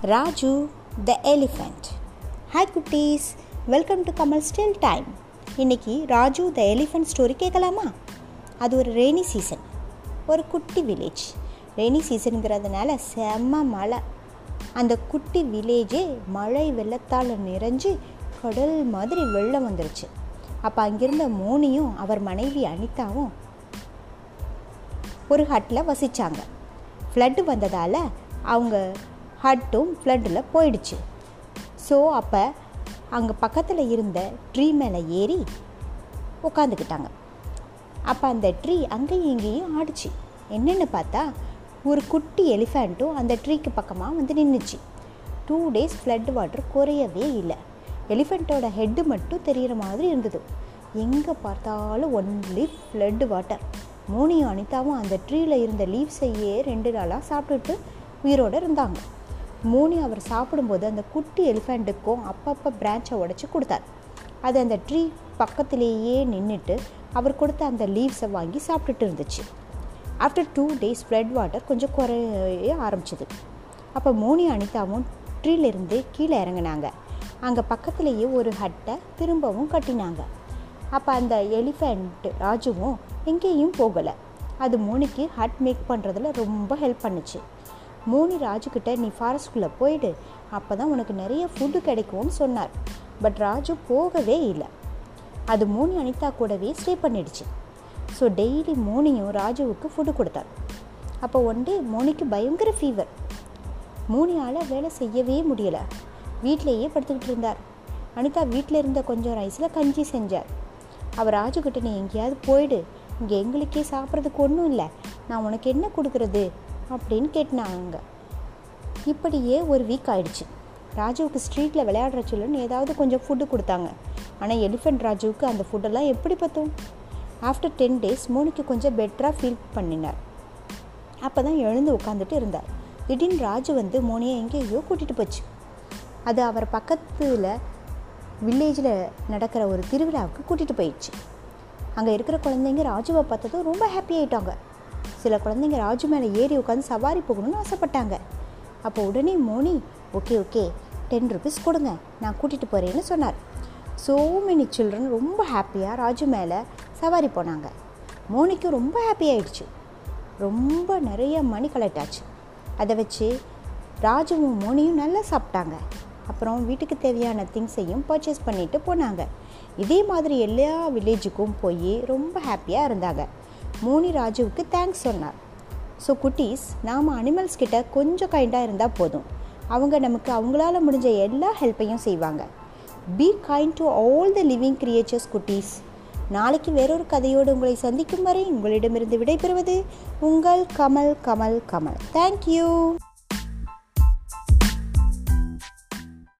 Raju the elephant hi குட்டீஸ். Welcome to Kamal still time இன்னைக்கு Raju the elephant story கேட்கலாமா? அது ஒரு ரெய்னி சீசன் ஒரு குட்டி வில்லேஜ் ரெய்னி சீசனுங்கிறதுனால செம்ம மழை. அந்த குட்டி வில்லேஜே மழை வெள்ளத்தால் நிறைஞ்சு கடல் மாதிரி வெள்ளம் வந்துருச்சு. அப்போ அங்கிருந்த மோனியும் அவர் மனைவி அனிதாவும் ஒரு ஹட்டில் வசித்தாங்க ஃப்ளட்டு வந்ததால் அவங்க ஹட்டும் ஃப்ளட்டில் போயிடுச்சு. ஸோ அப்போ அங்கே பக்கத்தில் இருந்த ட்ரீ மேலே ஏறி உட்காந்துக்கிட்டாங்க அப்போ அந்த ட்ரீ அங்கேயும் இங்கேயும் ஆடிச்சு. என்னென்னு பார்த்தா ஒரு குட்டி எலிஃபேண்ட்டும் அந்த ட்ரீக்கு பக்கமாக வந்து நின்றுச்சு டூ டேஸ் ஃப்ளட் வாட்டர் குறையவே இல்லை. எலிஃபெண்ட்டோட ஹெட்டு மட்டும் தெரிகிற மாதிரி இருந்தது. எங்கே பார்த்தாலும் ஒன்லி ஃப்ளட் வாட்டர் மோனியும் அனிதாவும் அந்த ட்ரீயில் இருந்த லீவ்ஸையே ரெண்டு நாளாக சாப்பிட்டுட்டு உயிரோடு இருந்தாங்க. மோனி அவர் சாப்பிடும்போது அந்த குட்டி எலிஃபெண்ட்டுக்கும் அப்பப்போ பிரான்ச்சை உடச்சி கொடுத்தார். அது அந்த ட்ரீ பக்கத்திலேயே நின்றுட்டு அவர் கொடுத்த அந்த லீவ்ஸை வாங்கி சாப்பிட்டுட்டு இருந்துச்சு. After two days Fred water கொஞ்சம் குறைய ஆரம்பிச்சிது. அப்போ மோனி அனிதாவும் ட்ரீலேருந்து கீழே இறங்கினாங்க. அங்கே பக்கத்துலேயே ஒரு ஹட்டை திரும்பவும் கட்டினாங்க. அப்போ அந்த எலிஃபெண்ட் ராஜுவும் எங்கேயும் போகலை. அது மோனிக்கு ஹட் மேக் பண்ணுறதுல ரொம்ப ஹெல்ப் பண்ணுச்சு. மோனி ராஜுக்கிட்ட நீ ஃபாரஸ்ட்குள்ளே போயிடு. அப்போ தான் உனக்கு நிறைய ஃபுட்டு கிடைக்கும்னு சொன்னார். பட் ராஜு போகவே இல்லை. அது மோனி அனிதா கூடவே ஸ்டே பண்ணிடுச்சு. ஸோ டெய்லி மோனியும் ராஜுவுக்கு ஃபுட்டு கொடுத்தார். அப்போ ஒன் டே மோனிக்கு பயங்கர ஃபீவர் மோனியால் வேலை செய்யவே முடியலை. வீட்டிலேயே படுத்துக்கிட்டு இருந்தார். அனிதா வீட்டில் இருந்த கொஞ்சம் ரைஸில் கஞ்சி செஞ்சார். அவர் ராஜுக்கிட்ட நீ எங்கேயாவது போயிடு. இங்கே எங்களுக்கே சாப்பிட்றதுக்கு ஒன்றும் இல்லை. நான் உனக்கு என்ன கொடுக்குறது? அப்படின்னு கேட்டினாங்க இப்படியே ஒரு வீக் ஆயிடுச்சு. ராஜுவுக்கு ஸ்ட்ரீட்டில் விளையாடுற சொல்லுன்னு ஏதாவது கொஞ்சம் ஃபுட்டு கொடுத்தாங்க. ஆனால் எலிஃபெண்ட் ராஜுவுக்கு அந்த ஃபுட்டெல்லாம் எப்படி பார்த்தோம் ஆஃப்டர் டென் டேஸ் மோனிக்கு கொஞ்சம் பெட்டராக ஃபீல் பண்ணினார். அப்போ தான் எழுந்து உட்காந்துட்டு இருந்தார். திடீர்னு ராஜு வந்து மோனியை எங்கேயோ கூட்டிகிட்டு போச்சு. அது அவர் பக்கத்தில் வில்லேஜில் நடக்கிற ஒரு திருவிழாவுக்கு கூட்டிகிட்டு போயிடுச்சு. அங்கே இருக்கிற குழந்தைங்க ராஜுவை பார்த்ததும் ரொம்ப ஹாப்பி ஆகிட்டாங்க சில குழந்தைங்க ராஜு மேலே ஏறி உட்காந்து சவாரி போகணும்னு ஆசைப்பட்டாங்க. அப்போ உடனே Moni okay okay ten rupees கொடுங்க நான் கூட்டிகிட்டு போகிறேன்னு சொன்னார். ஸோ மெனி சில்ட்ரன் ரொம்ப ஹாப்பியாக ராஜு மேலே சவாரி போனாங்க. மோனிக்கும் ரொம்ப ஹாப்பி ஆயிடுச்சு. ரொம்ப நிறைய மணி கலெக்ட் ஆச்சு. அதை வச்சு ராஜுவும் மோனியும் நல்லா சாப்பிட்டாங்க. அப்புறம் வீட்டுக்கு தேவையான திங்ஸையும் பர்ச்சேஸ் பண்ணிட்டு போனாங்க. இதே மாதிரி எல்லா வில்லேஜுக்கும் போய் ரொம்ப ஹாப்பியாக இருந்தாங்க. மோனி ராஜுவுக்கு தேங்க்ஸ் சொன்னார். ஸோ குட்டீஸ் நாம் அனிமல்ஸ் கிட்ட கொஞ்சம் கைண்டாக இருந்தால் போதும். அவங்க நமக்கு அவங்களால முடிஞ்ச எல்லா ஹெல்ப்பையும் செய்வாங்க. Be kind to all the living creatures குட்டீஸ். நாளைக்கு வேறொரு கதையோடு உங்களை சந்திக்கும் வரை உங்களிடமிருந்து விடைபெறுவது உங்கள் கமல் கமல் கமல். தேங்க்யூ